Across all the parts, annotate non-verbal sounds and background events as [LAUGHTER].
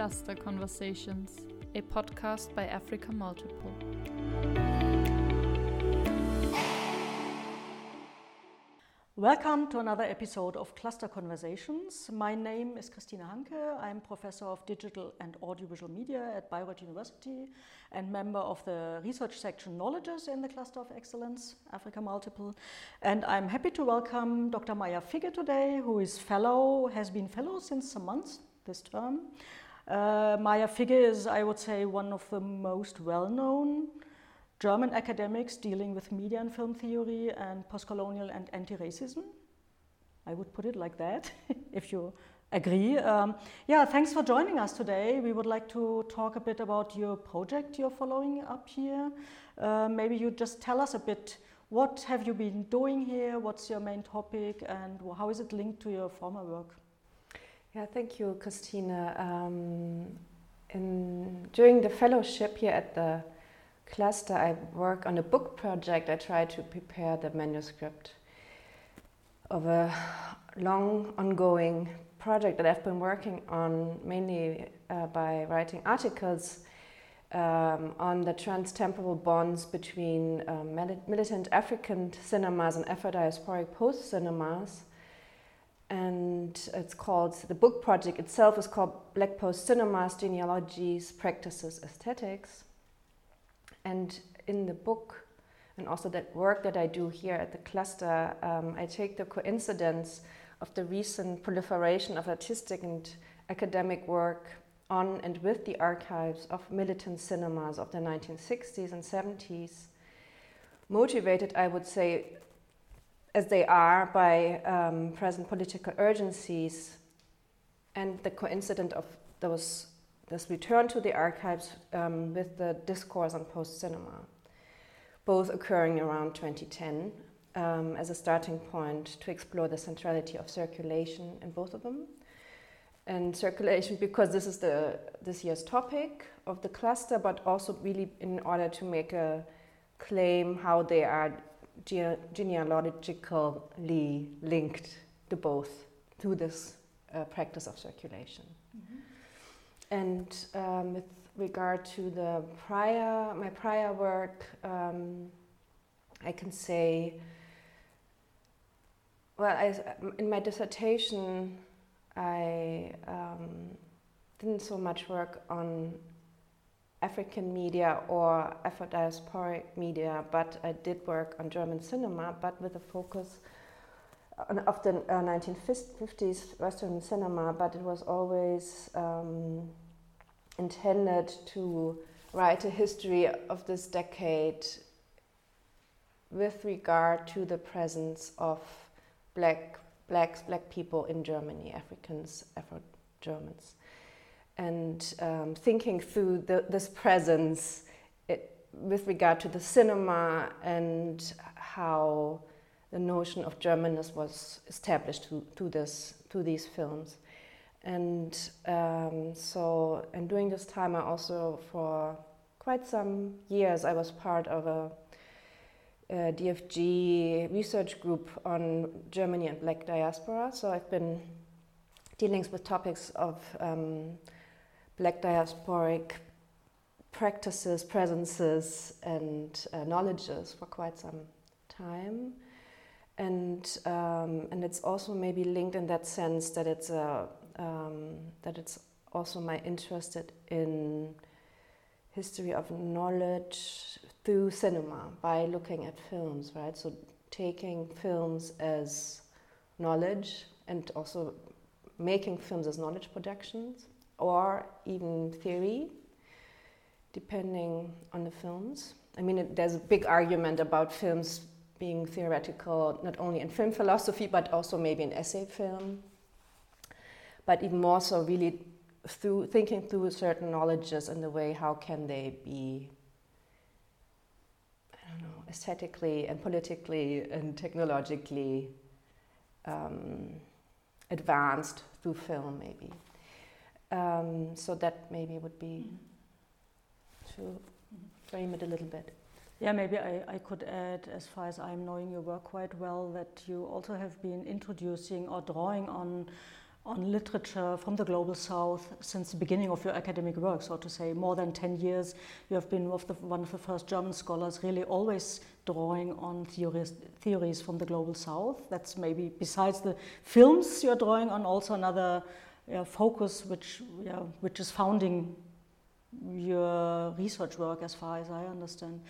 Cluster Conversations, a podcast by Africa Multiple. Welcome to another episode of Cluster Conversations. My name is Christine Hanke. I'm professor of digital and audiovisual media at Bayreuth University and member of the research section Knowledges in the Cluster of Excellence, Africa Multiple. And I'm happy to welcome Dr. Maja Figge today, who is fellow, has been fellow since some months this term. Uh, Maja Figge is, I would say, one of the most well-known German academics dealing with media and film theory and postcolonial and anti-racism. I would put it like that, [LAUGHS] if you agree. Um, yeah, thanks for joining us today. We would like to talk a bit about your project you're following up here. Uh, maybe you just tell us a bit what have you been doing here, what's your main topic, and how is it linked to your former work? Yeah, thank you, Christine. Um, in, during the fellowship here at the cluster, I work on a book project. I try to prepare the manuscript of a long, ongoing project that I've been working on mainly uh, by writing articles um, on the transtemporal bonds between um, militant African cinemas and Afro-diasporic post-cinemas. And it's called, the book project itself is called Black Post Cinemas, Genealogies, Practices, Aesthetics. And in the book, and also that work that I do here at the cluster, um, I take the coincidence of the recent proliferation of artistic and academic work on and with the archives of militant cinemas of the 1960s and 70s, motivated, I would say, as they are by um, present political urgencies and the coincidence of those this return to the archives um, with the discourse on post cinema, both occurring around 2010 um, as a starting point to explore the centrality of circulation in both of them. And circulation, because this is the this year's topic of the cluster, but also really in order to make a claim how they are gene- genealogically linked to both to this uh, practice of circulation. Mm-hmm. And um, with regard to the prior, my prior work, um, I can say, well, I, in my dissertation, I um, didn't so much work on African media or Afro-diasporic media, but I did work on German cinema, but with a focus of the uh, 1950s Western cinema, but it was always um, intended to write a history of this decade with regard to the presence of black blacks, black people in Germany, Africans, Afro Germans, and um, thinking through the, this presence it, with regard to the cinema and how the notion of Germanness was established to, to, this, to these films. And um, so, and during this time, I also, for quite some years, I was part of a, a DFG research group on Germany and Black diaspora. So I've been dealing with topics of um, Black diasporic practices, presences, and uh, knowledges for quite some time and um, and it's also maybe linked in that sense that it's a um, that it's also my interest in history of knowledge through cinema by looking at films, right? So taking films as knowledge and also making films as knowledge productions or even theory, depending on the films. I mean, it, there's a big argument about films being theoretical, not only in film philosophy, but also maybe in essay film. But even more so, really through thinking through certain knowledges and the way how can they be, I don't know, aesthetically and politically and technologically um, advanced through film, maybe. Um, so that maybe would be to frame it a little bit. Yeah, maybe I, I could add, as far as I'm knowing your work quite well, that you also have been introducing or drawing on on literature from the global south since the beginning of your academic work, so to say, more than 10 years. You have been one of the, one of the first German scholars really always drawing on theories, theories from the global south. That's maybe, besides the films you're drawing on, also another yeah, focus which, yeah, which is founding your research work as far as I understand.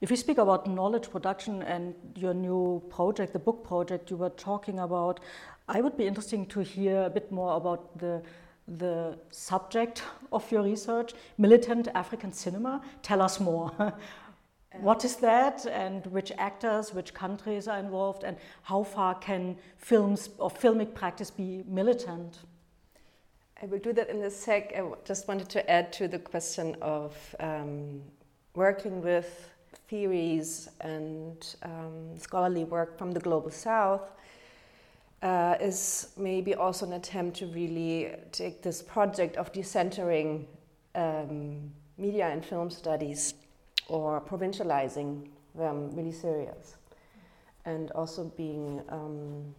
If we speak about knowledge production and your new project, the book project you were talking about, I would be interesting to hear a bit more about the the subject of your research, militant African cinema. Tell us more. [LAUGHS] what is that, and which actors, which countries are involved, and how far can films or filmic practice be militant? I will do that in a sec. I just wanted to add to the question of um, working with theories and um, scholarly work from the global south uh, is maybe also an attempt to really take this project of decentering um, media and film studies or provincializing them really serious and also being um,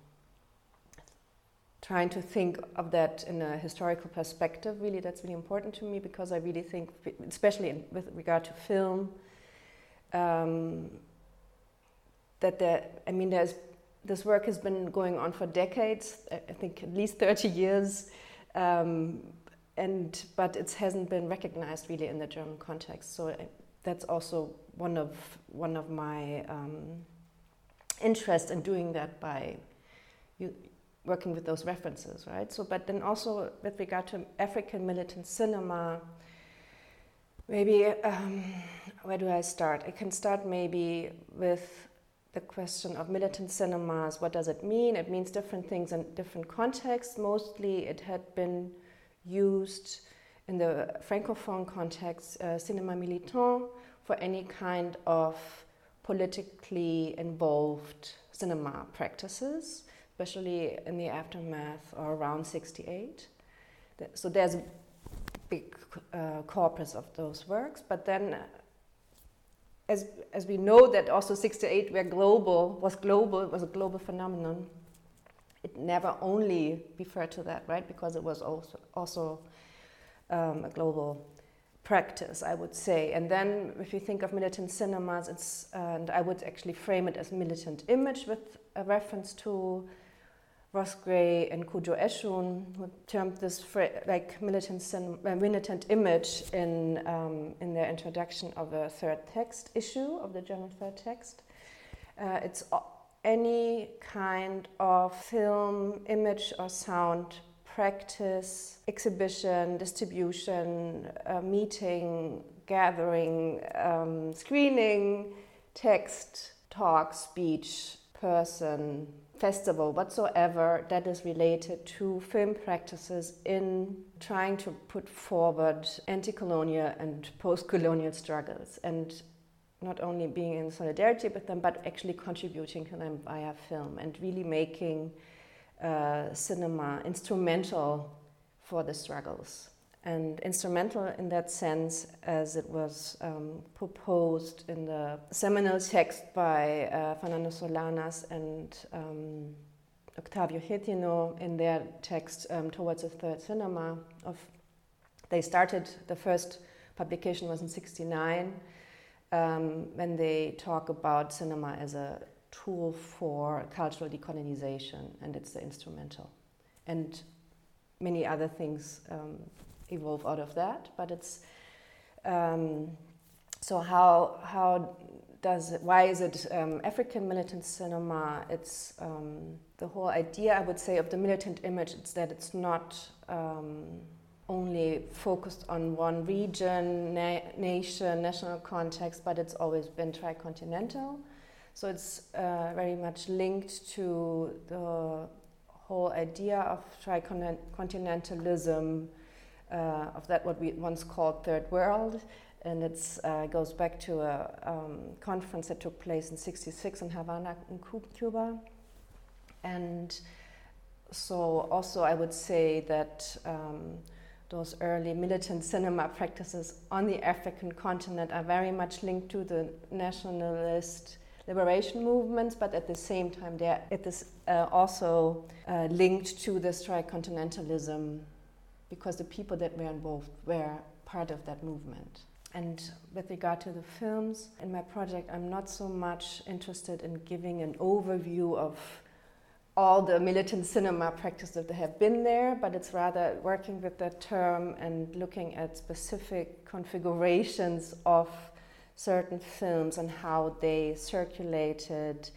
trying to think of that in a historical perspective really that's really important to me because i really think especially in, with regard to film um, that there i mean there's this work has been going on for decades, I think at least 30 years, um, and, but it hasn't been recognized really in the German context. So uh, that's also one of, one of my um, interests in doing that by you, working with those references, right? So, but then also with regard to African militant cinema, maybe um, where do I start? I can start maybe with the question of militant cinemas. What does it mean? It means different things in different contexts. Mostly, it had been used in the francophone context, uh, cinema militant, for any kind of politically involved cinema practices, especially in the aftermath or around 68. So there's a big uh, corpus of those works, but then as, as we know that also 68 were global, was global, was a global phenomenon, it never only referred to that, right? Because it was also, also um, a global practice, I would say. And then if you think of militant cinemas, it's, and I would actually frame it as militant image with a reference to Ros Gray and Kodwo Eshun, who termed this like militant, uh, militant image in, um, in their introduction of a third text issue of the German third text. Uh, it's any kind of film, image, or sound practice, exhibition, distribution, uh, meeting, gathering, um, screening, text, talk, speech, person, festival whatsoever that is related to film practices in trying to put forward anti colonial and post colonial struggles and not only being in solidarity with them but actually contributing to them via film and really making uh, cinema instrumental for the struggles and instrumental in that sense as it was um, proposed in the seminal text by uh, Fernando Solanas and um, Octavio Getino in their text um, Towards a Third Cinema. Of, they started, the first publication was in 69, um, when they talk about cinema as a tool for cultural decolonization, and it's the instrumental. And many other things um, evolve out of that. But it's um, so how how does it, why is it um, African militant cinema? It's um, the whole idea, I would say, of the militant image. It's that it's not um, only focused on one region, na nation, national context, but it's always been tricontinental. So it's uh, very much linked to the whole idea of tricontinentalism, uh, of that what we once called Third World, and it uh, goes back to a um, conference that took place in '66 in Havana, in Cuba, and so also I would say that. Um, those early militant cinema practices on the African continent are very much linked to the nationalist liberation movements, but at the same time, they're it is uh, also uh, linked to this tricontinentalism because the people that were involved were part of that movement. And with regard to the films, in my project, I'm not so much interested in giving an overview of all the militant cinema practices that have been there, but it's rather working with that term and looking at specific configurations of certain films and how they circulated,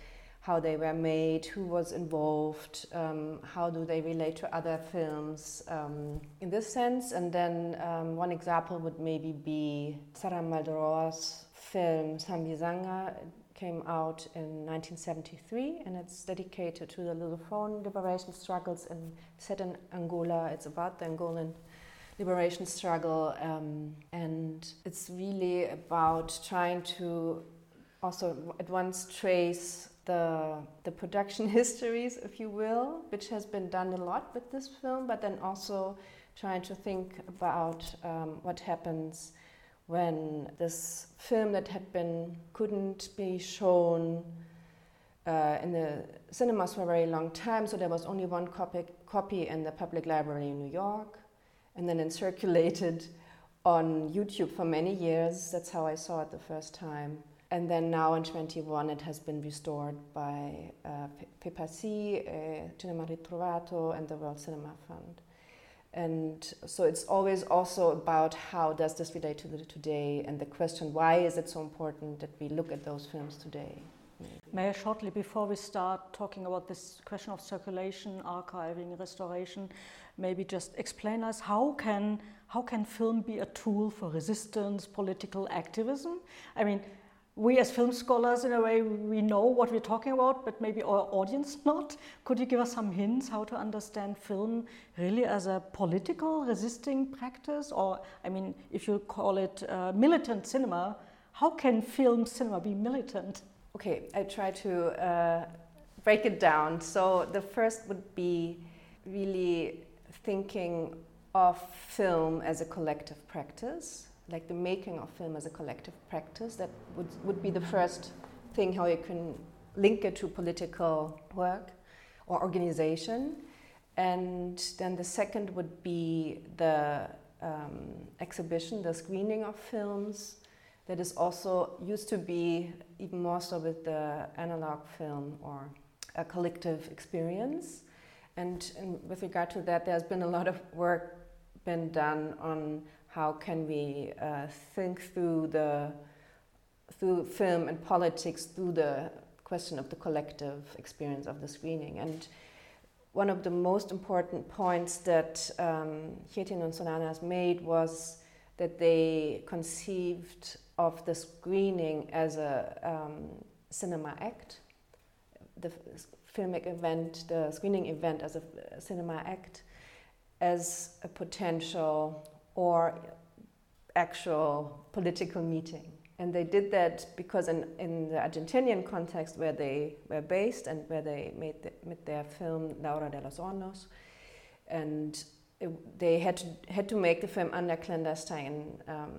how they were made, who was involved, um, how do they relate to other films um, in this sense. And then um, one example would maybe be Sarah Maldoror's film Sambizanga It came out in 1973 and it's dedicated to the Lusophone liberation struggles in, set in Angola. It's about the Angolan liberation struggle um, and it's really about trying to also at once trace the, the production [LAUGHS] histories, if you will, which has been done a lot with this film, but then also trying to think about um, what happens when this film that had been couldn't be shown uh, in the cinemas for a very long time, so there was only one copy, copy in the public library in New York, and then it circulated on YouTube for many years. That's how I saw it the first time. And then now in 21, it has been restored by uh, FEPACI, uh, Cinema Ritrovato, and the World Cinema Fund and so it's always also about how does this relate to the today and the question why is it so important that we look at those films today May I shortly, before we start talking about this question of circulation, archiving, restoration, maybe just explain us how can how can film be a tool for resistance, political activism? I mean, we as film scholars, in a way, we know what we're talking about, but maybe our audience [LAUGHS] not. Could you give us some hints how to understand film really as a political resisting practice? Or, I mean, if you call it uh, militant cinema, how can film cinema be militant? Okay, I try to uh, break it down. So the first would be really thinking of film as a collective practice like the making of film as a collective practice. That would, would be the first thing how you can link it to political work or organization. And then the second would be the um, exhibition, the screening of films. That is also used to be even more so with the analog film or a collective experience. And, and with regard to that, there's been a lot of work been done on how can we uh, think through the through film and politics through the question of the collective experience of the screening? And one of the most important points that um, Getino and Solanas made was that they conceived of the screening as a um, cinema act, the filmic event, the screening event as a cinema act, as a potential or actual political meeting. And they did that because in, in the Argentinian context where they were based and where they made, the, made their film La hora de los hornos, and it, they had to, had to make the film under clandestine um,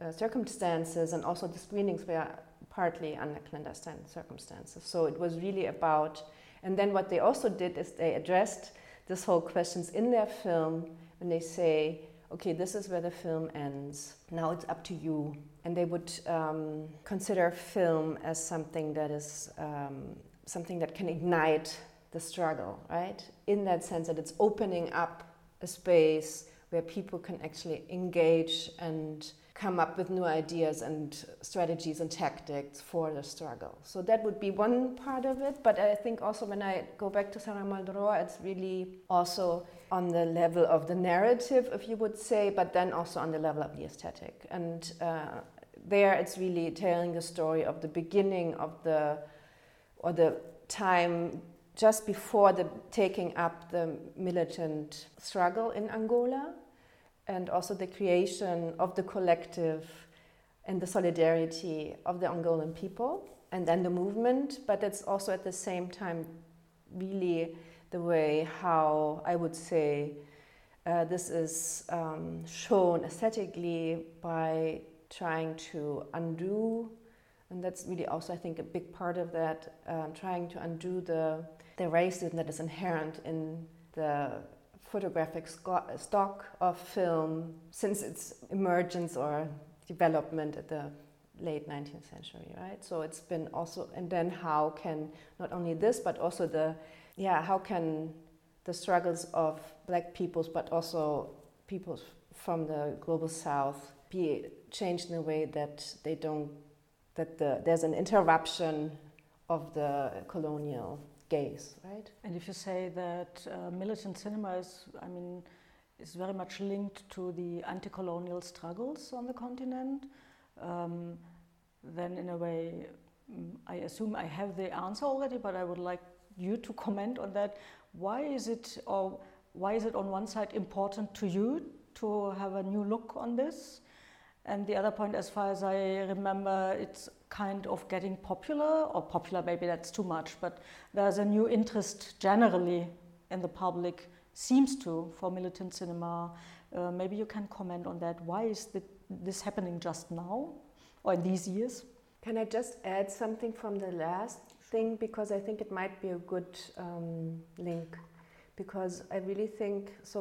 uh, circumstances, and also the screenings were partly under clandestine circumstances. So it was really about, and then what they also did is they addressed this whole questions in their film when they say, okay, this is where the film ends. Now it's up to you. And they would um, consider film as something that is um, something that can ignite the struggle, right? In that sense that it's opening up a space where people can actually engage and come up with new ideas and strategies and tactics for the struggle. So that would be one part of it. But I think also when I go back to Sarah Maldoror, it's really also on the level of the narrative, if you would say, but then also on the level of the aesthetic. And uh, there it's really telling the story of the beginning of the, or the time just before the taking up the militant struggle in Angola and also the creation of the collective and the solidarity of the Angolan people and then the movement, but it's also at the same time really the way how I would say uh, this is um, shown aesthetically by trying to undo And that's really also, I think, a big part of that, um, trying to undo the, the racism that is inherent in the photographic stock of film since its emergence or development at the late 19th century, right? So it's been also, and then how can not only this, but also the, yeah, how can the struggles of black peoples, but also peoples from the global south be changed in a way that they don't, that the, there's an interruption of the colonial gaze, right? And if you say that uh, militant cinema is, I mean, is very much linked to the anti-colonial struggles on the continent, um, then in a way, mm, I assume I have the answer already, but I would like you to [LAUGHS] comment on that. Why is it, or why is it on one side important to you to have a new look on this? And the other point, as far as I remember, it's kind of getting popular, or popular, maybe that's too much, but there's a new interest generally in the public, seems to, for militant cinema. Uh, maybe you can comment on that. Why is this happening just now, or these years? Can I just add something from the last thing? Because I think it might be a good um, link. Because I really think so.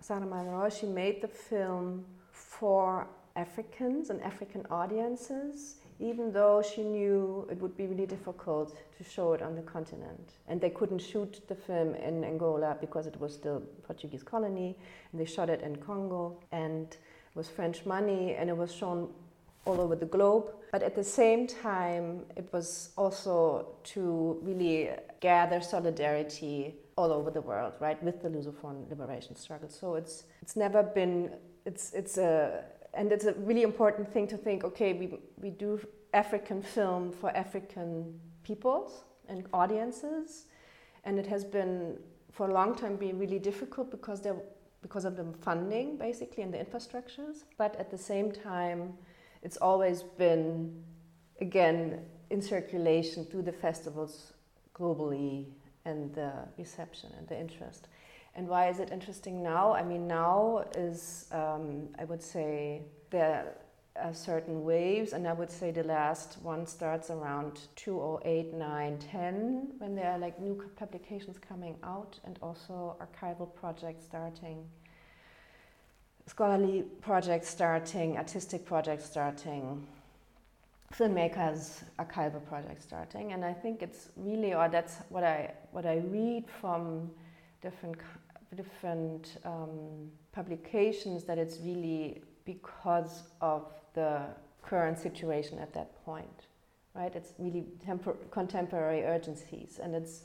Sarah Maldoror, she made the film for Africans and African audiences, even though she knew it would be really difficult to show it on the continent. And they couldn't shoot the film in Angola because it was still Portuguese colony, and they shot it in Congo, and it was French money, and it was shown all over the globe. But at the same time, it was also to really gather solidarity all over the world, right, with the Lusophone liberation struggle. So it's it's never been it's it's a and it's a really important thing to think okay we, we do african film for african peoples and audiences and it has been for a long time been really difficult because there because of the funding basically and the infrastructures but at the same time it's always been again in circulation through the festivals globally and the reception and the interest and why is it interesting now? I mean, now is, um, I would say, there are certain waves, and I would say the last one starts around 2008, 9, 10, when there are like new publications coming out and also archival projects starting, scholarly projects starting, artistic projects starting, filmmakers archival projects starting. And I think it's really, or that's what I, what I read from different different um, publications that it's really because of the current situation at that point, right? It's really contemporary urgencies, and it's,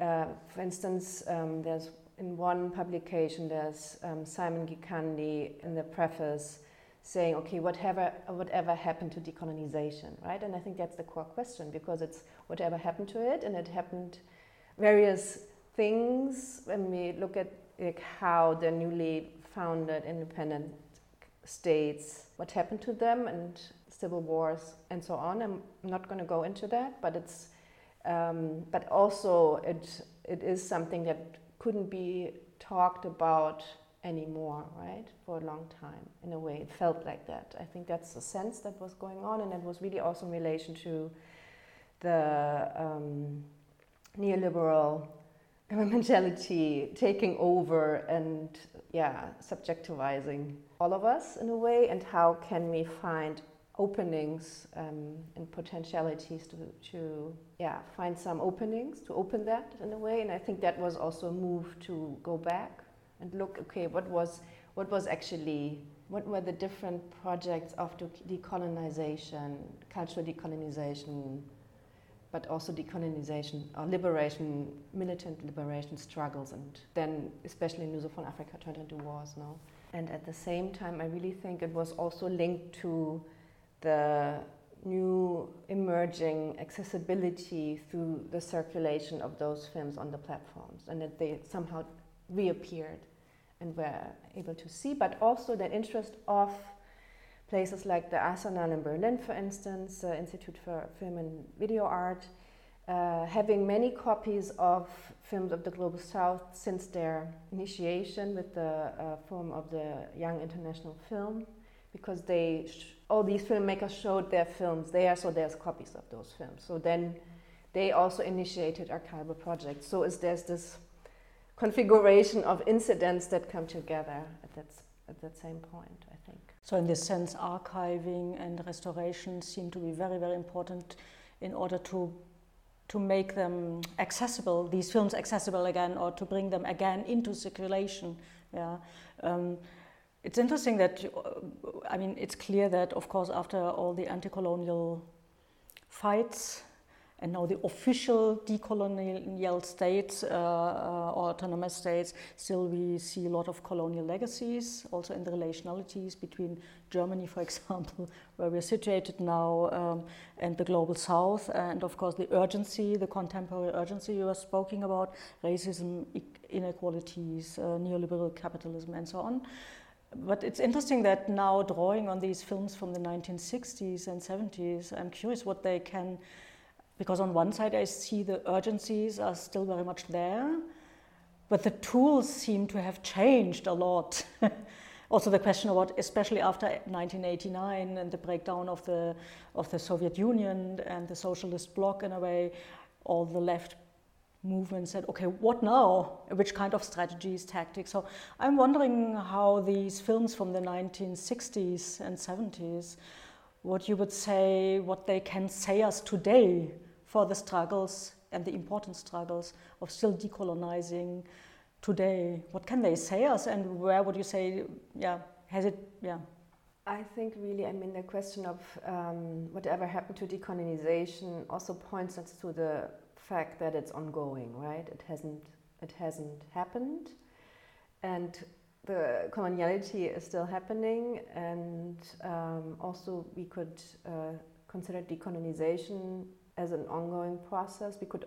uh, for instance, um, there's in one publication there's um, Simon Gikandi in the preface saying, okay, whatever whatever happened to decolonization, right? And I think that's the core question because it's whatever happened to it, and it happened various things when we look at like, how the newly founded independent states, what happened to them, and civil wars and so on. I'm not going to go into that, but it's um, but also it it is something that couldn't be talked about anymore, right? For a long time, in a way, it felt like that. I think that's the sense that was going on, and it was really also in relation to the um, neoliberal [LAUGHS] mentality taking over and yeah subjectivizing all of us in a way and how can we find openings um, and potentialities to, to yeah find some openings to open that in a way and i think that was also a move to go back and look okay what was what was actually what were the different projects of decolonization cultural decolonization but also decolonization or liberation, militant liberation struggles, and then, especially in Lusophone Africa, turned into wars now. And at the same time, I really think it was also linked to the new emerging accessibility through the circulation of those films on the platforms, and that they somehow reappeared and were able to see, but also the interest of places like the Arsenal in Berlin, for instance, the Institute for Film and Video Art, uh, having many copies of films of the Global South since their initiation with the uh, Forum of the Young International Film because they sh- all these filmmakers showed their films there, so there's copies of those films. So then they also initiated archival projects. So is there's this configuration of incidents that come together at that, at that same point, I think. So in this sense, archiving and restoration seem to be very, very important in order to to make them accessible, these films accessible again, or to bring them again into circulation. Yeah. Um, it's interesting that, uh, I mean, it's clear that, of course, after all the anti colonial fights, and now the official decolonial states uh, uh, or autonomous states, still we see a lot of colonial legacies, also in the relationalities between Germany, for [LAUGHS] example, where we're situated now, um, and the global south, and of course the urgency, the contemporary urgency you were speaking about, racism, inequalities, uh, neoliberal capitalism, and so on. But it's interesting that now, drawing on these films from the 1960s and 70s, I'm curious what they can because on one side I see the urgencies are still very much there, but the tools seem to have changed a lot. [LAUGHS] also the question about, especially after 1989 and the breakdown of the, of the Soviet Union and the socialist bloc in a way, all the left movement said, okay, what now? Which kind of strategies, tactics? So I'm wondering how these films from the 1960s and 70s, what you would say, what they can say us today for the struggles and the important struggles of still decolonizing today. What can they say us, and where would you say, yeah, has it, yeah? I think really, I mean, the question of um, whatever happened to decolonization also points us to the fact that it's ongoing, right? It hasn't, it hasn't happened, and the coloniality is still happening, and um, also we could uh, consider decolonization as an ongoing process. We could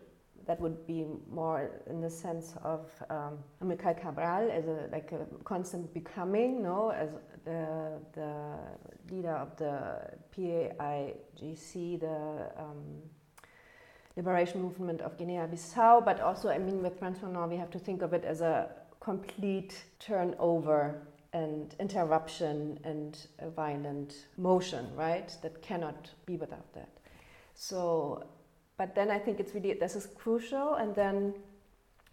that would be more in the sense of um, Cabral as a like a constant becoming, no, as the the leader of the PAIGC, the um, liberation movement of Guinea-Bissau, but also, I mean, with Frantz Fanon, we have to think of it as a complete turnover and interruption and a violent motion, right? That cannot be without that. So, but then I think it's really, this is crucial. And then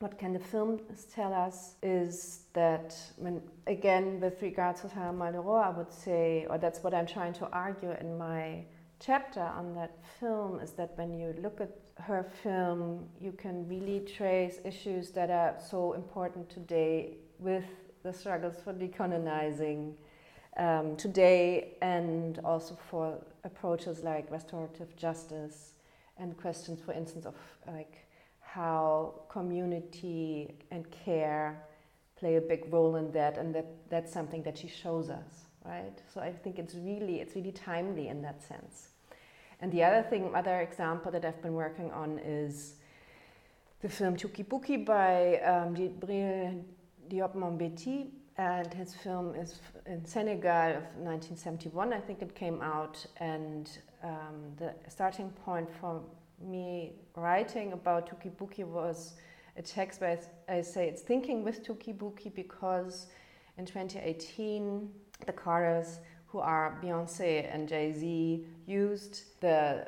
what can the films tell us is that when, again, with regards to Sarah Maldoror, I would say, or that's what I'm trying to argue in my chapter on that film, is that when you look at her film, you can really trace issues that are so important today with the struggles for decolonizing um, today and also for approaches like restorative justice and questions, for instance, of like how community and care play a big role in that, and that that's something that she shows us, right? So I think it's really it's really timely in that sense. And the other thing, other example that I've been working on is the film Touki Bouki by um, Diop Mambety, and his film is in Senegal of 1971, I think it came out, and um, the starting point for me writing about Touki Bouki was a text where I say it's thinking with Touki Bouki because in 2018 the Carters, who are Beyonce and Jay Z, used the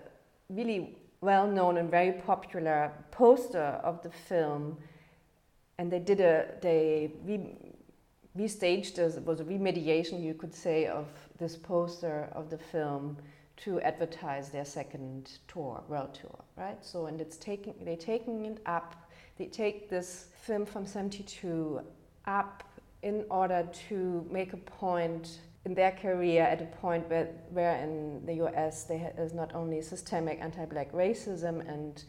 really well known and very popular poster of the film. And they did a they restaged as was a remediation, you could say, of this poster of the film to advertise their second tour, world tour, right? So, and it's taking they're taking it up. They take this film from '72 up in order to make a point in their career at a point where, where in the US there is not only systemic anti-black racism and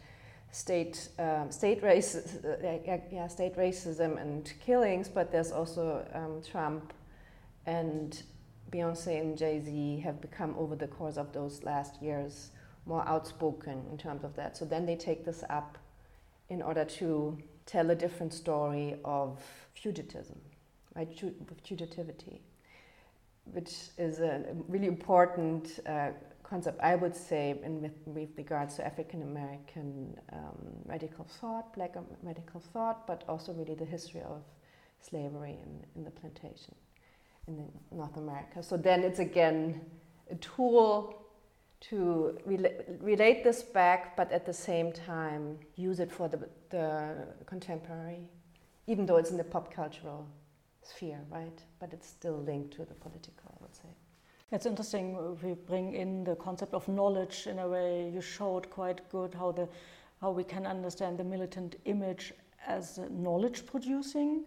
state um, state racism, [LAUGHS] uh, yeah, state racism and killings, but there's also um, Trump and Beyonce and Jay Z have become over the course of those last years more outspoken in terms of that. So then they take this up in order to tell a different story of fugitivism, right? Fugitivity, which is a really important uh, concept, I would say, in with, with regards to African American um, radical thought, black radical thought, but also really the history of slavery in, in the plantation. in North America. So then it's again a tool to rela- relate this back, but at the same time use it for the, the contemporary, even though it's in the pop cultural sphere, right? But it's still linked to the political, I would say. It's interesting. We bring in the concept of knowledge in a way. You showed quite good how the how we can understand the militant image as knowledge producing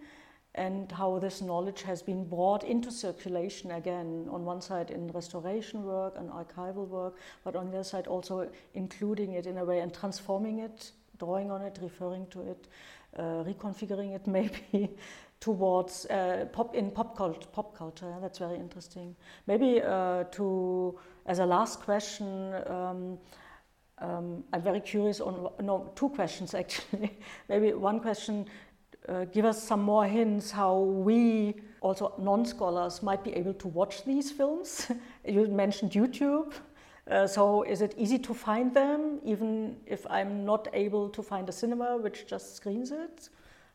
and how this knowledge has been brought into circulation again on one side in restoration work and archival work but on the other side also including it in a way and transforming it drawing on it referring to it uh, reconfiguring it [LAUGHS] maybe towards uh, pop in pop, cult, pop culture. That's very interesting maybe uh, to as a last question um, um, I'm very curious on no two questions [LAUGHS] actually. Maybe one question. Uh, give us some more hints how we also non-scholars might be able to watch these films. [LAUGHS] you mentioned YouTube. Uh, so is it easy to find them even if I'm not able to find a cinema which just screens it?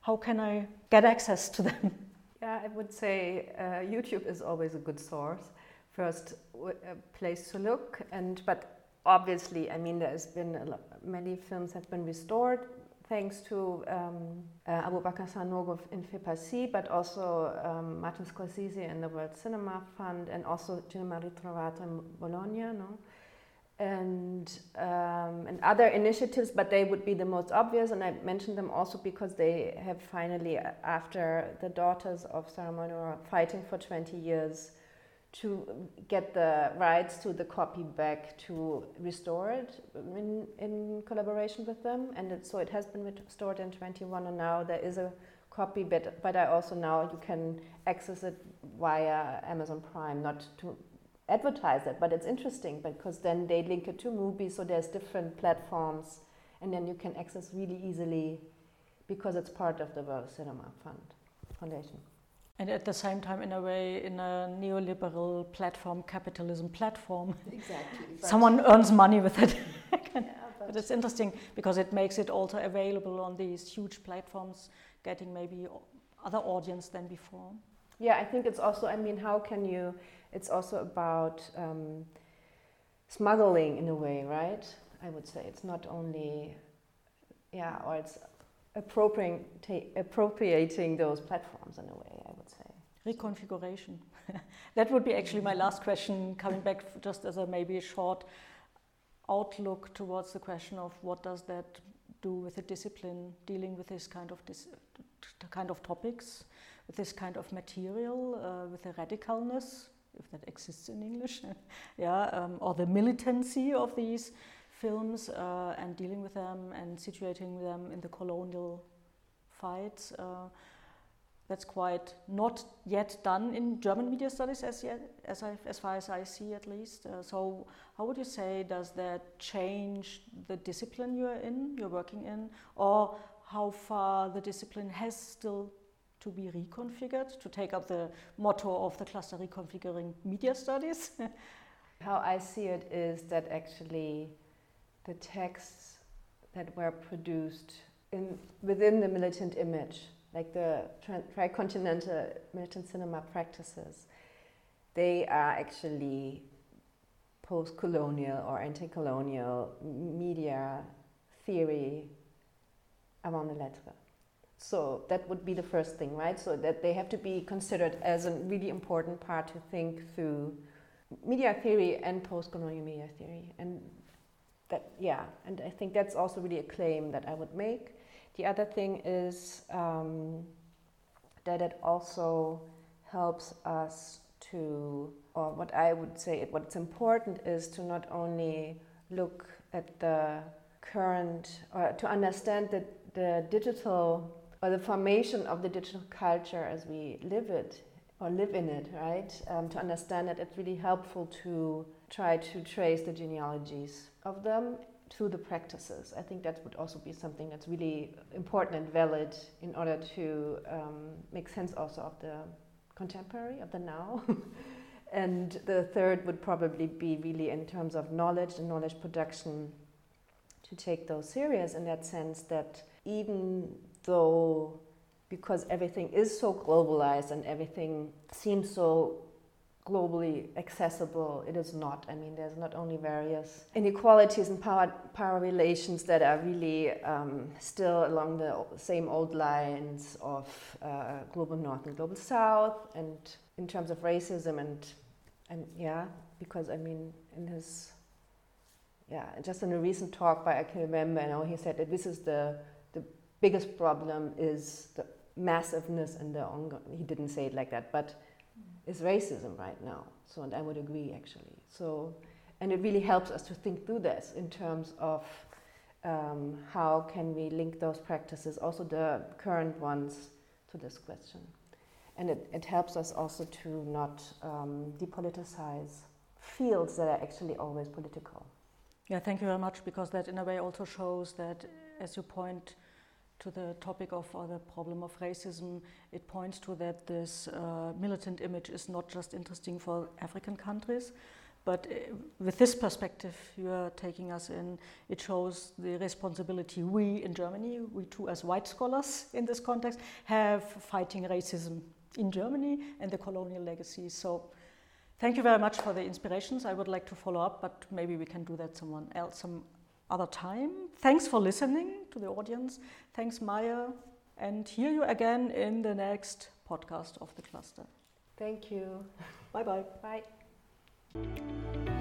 How can I get access to them? [LAUGHS] Yeah, I would say uh, YouTube is always a good source. First a place to look, and but obviously, I mean, there's been lot, many films have been restored thanks to um, uh, Aboubakar Sanogo in FEPACI, but also um, Martin Scorsese and the World Cinema Fund, and also Cinema Ritrovato in Bologna, no? And um, and other initiatives, but they would be the most obvious. And I mentioned them also because they have finally, after the daughters of Sarah Maldoror fighting for 20 years, to get the rights to the copy back to restore it in, in collaboration with them. And it, so it has been restored in 21, and now there is a copy, but, but I also now you can access it via Amazon Prime, not to advertise it, but it's interesting because then they link it to movies, so there's different platforms, and then you can access really easily because it's part of the World Cinema Fund Foundation. And at the same time, in a way, in a neoliberal platform, capitalism platform, exactly. [LAUGHS] someone earns money with it. [LAUGHS] yeah, [LAUGHS] but, but it's interesting because it makes it also available on these huge platforms, getting maybe other audience than before. Yeah, I think it's also. I mean, how can you? It's also about um, smuggling in a way, right? I would say it's not only, yeah, or it's appropriating, appropriating those platforms in a way, I would say. Reconfiguration. [LAUGHS] that would be actually my last question, coming back just as a maybe a short outlook towards the question of what does that do with the discipline dealing with this kind of dis- kind of topics, with this kind of material, uh, with the radicalness, if that exists in English, [LAUGHS] yeah, um, or the militancy of these films uh, and dealing with them and situating them in the colonial fights. Uh, that's quite not yet done in German media studies, as, yet, as, I, as far as I see at least. Uh, so, how would you say does that change the discipline you're in, you're working in, or how far the discipline has still to be reconfigured to take up the motto of the cluster reconfiguring media studies? [LAUGHS] how I see it is that actually the texts that were produced in, within the militant image, like the tricontinental militant cinema practices, they are actually post colonial or anti colonial media theory avant la lettre. So that would be the first thing, right? So that they have to be considered as a really important part to think through media theory and post colonial media theory. And that yeah and i think that's also really a claim that i would make the other thing is um, that it also helps us to or what i would say what's important is to not only look at the current or to understand the, the digital or the formation of the digital culture as we live it or live in it right um, to understand it it's really helpful to try to trace the genealogies of them to the practices. I think that would also be something that's really important and valid in order to um, make sense also of the contemporary, of the now. [LAUGHS] and the third would probably be really in terms of knowledge and knowledge production to take those serious in that sense that even though because everything is so globalized and everything seems so globally accessible. It is not. I mean, there's not only various inequalities and power, power relations that are really um, still along the same old lines of uh, global north and global south, and in terms of racism and and yeah, because I mean, in his yeah, just in a recent talk by I can remember, you know, he said that this is the biggest problem is the massiveness and the ongoing. He didn't say it like that, but is racism right now. So, and I would agree actually. So, and it really helps us to think through this in terms of um, how can we link those practices, also the current ones, to this question. And it, it helps us also to not um, depoliticize fields that are actually always political. Yeah, thank you very much, because that in a way also shows that, as you point to the topic of or the problem of racism, it points to that this uh, militant image is not just interesting for African countries, but uh, with this perspective you are taking us in, it shows the responsibility we in Germany, we too as white scholars in this context, have fighting racism in Germany and the colonial legacy. So thank you very much for the inspirations. I would like to follow up, but maybe we can do that someone else, some other time. Thanks for listening to the audience. Thanks, Maja. And hear you again in the next podcast of the cluster. Thank you. Bye-bye. Bye.